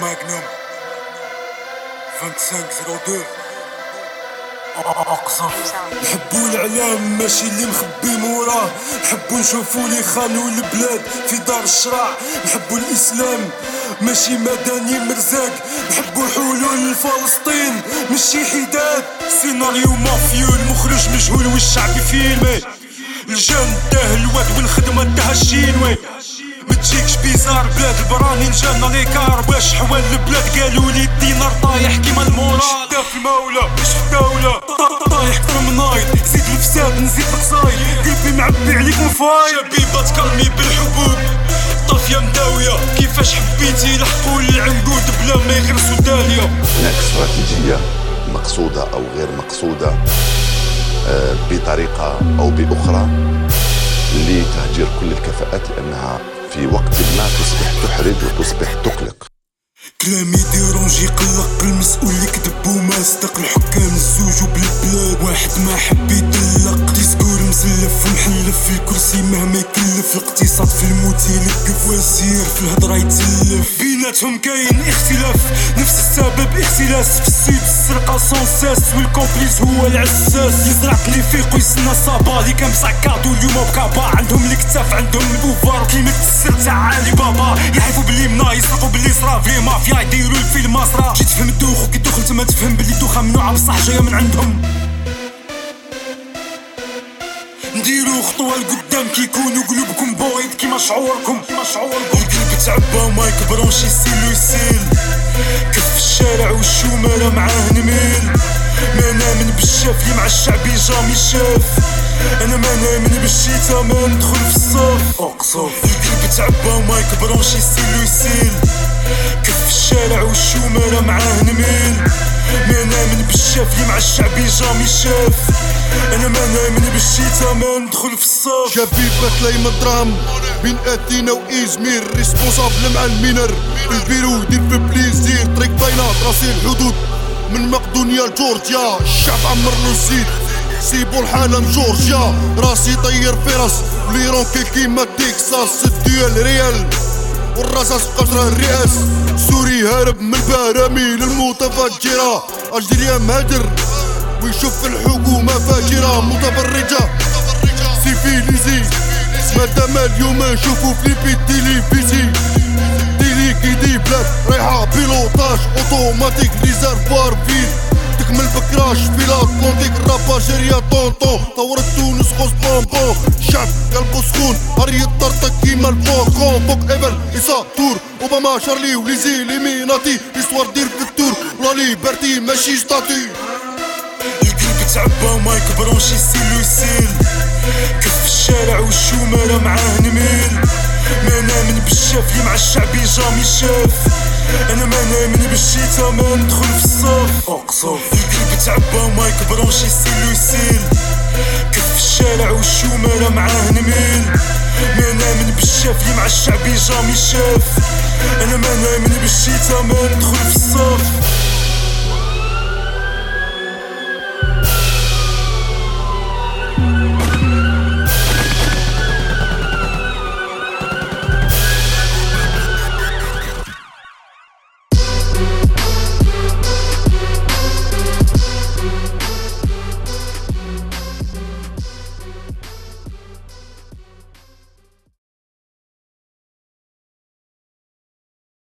Magnum. 2502 اقصف نحبو الاعلام ماشي اللي مخبي موراه نحبو نشوفو لي خانو البلاد في دار الشراع نحبو الاسلام ماشي مدني مرزاق نحبو حلول لفلسطين ماشي حداد سيناريو مافيو المخرج مجهول والشعب فيلمي الجان تاه الواد والخدمة تاه الشينوي متجيكش بيزار بلاد البراني جانا ليكار باش حوال البلاد؟ قالوا لي الدينار طايح كيما المورا شتا في المولى؟ مش في طايح كتر من نايض زيد الفساد نزيد القصايد. قلبي معبي عليك مفايد شبيبة تكرمي بالحبوب. طافية مداوية. كيفاش حبيتي؟ لحقوا العنقود بلا ما يغرسوا دالية. هناك استراتيجية مقصودة أو غير مقصودة. بطريقة أو بأخرى لتهجير كل الكفاءات لأنها في وقت ما تصبح تحرج وتصبح تقلق. كلامي ديرونجي قلق. المسؤول اللي كذب وما صدق الحكام الزوج بالبلاد واحد ما حب يدلق ديسكور مسلف ومحلف في الكرسي مهما يكلف. الاقتصاد في الموت يلقف وسير في الهضرة يتلف. بيناتهم كاين اختلاف نفس السبب اختلاس. في السيد السرقة سونساس والكومبليس هو العساس. يزرع لي فيق ويسنى صابا اللي كان مسعكاطو اليوم بكابا عندهم الكتاف عندهم البوفار. كلمة السر تاع علي بابا. يعرفوا بلي منا يسرقوا بلي صراف لي مافيا يديروا الفيلم مسرا جيت تفهم الدوخ وكي دخلت ما تفهم بلي الدوخة ممنوعه بصح جاية من عندهم. خطوة لقدام كي يكونوا قلوبكم بويض كيما شعوركم كيما شعوركم القلب تعبى ما يكبرونش يسيل كف الشارع والشومالة معاه نميل. ما نامن بالشاف اللي مع الشعبي جامي شاف أنا ما نامن بالشيتا ما ندخل في الصف. أقصف. القلب تعبى وما يكبرونش يسيلو يسيل كف الشارع والشومالة معاه نميل. ما نامن بالشاف اللي مع الشعبي جامي شاف أنا ما نامن بالشيتا ما ندخل في الصف. شبيبة تلاي مدرام بين أتينا وإزمير ريسبونسابل مع المينر. البيرو دير في بليزير طريق باينة راسي الحدود من مقدونيا لجورجيا الشعب عمر له الزيت سيبو الحالة جورجيا. راسي طير في ليرون كي كيما تكساس. الديال ريال والرصاص قصر الرئاس. سوري هارب من البراميل المتفجرة. أجري مهاجر ويشوف الحكومة فاجرة. متفرجة سيفيليزي مادام اليوم نشوفو فليبي تيليفيزي تيلي كيدي بلاد رايحة بيلوطاج. أوتوماتيك ريزرفوار فيل. تكمل بكراش في الاطلنطيك الرابا جريا طونطون طورت تونس خوص بونبون شعب قلبو سخون. هاري الطرطق كيما الفوكون فوق إيفل إسا تور. أوباما شارلي وليزي ليميناتي. ليستوار دير في التور. لا ليبرتي ماشي ستاتي. القلب تعبى وما يكبرونش يسيل كف الشارع والشومالة معاه نميل. ما نامن بالشاف اللي مع الشعبي جامي شاف أنا ما نامن بالشيتا ما ندخل في الصف اقصف القلب تعبى وما يكبرونش يسيل كف الشارع والشومالة معاه نميل ما نامن بالشاف اللي مع الشعبي جامي شاف أنا ما نامن بالشيتا ما ندخل في الصف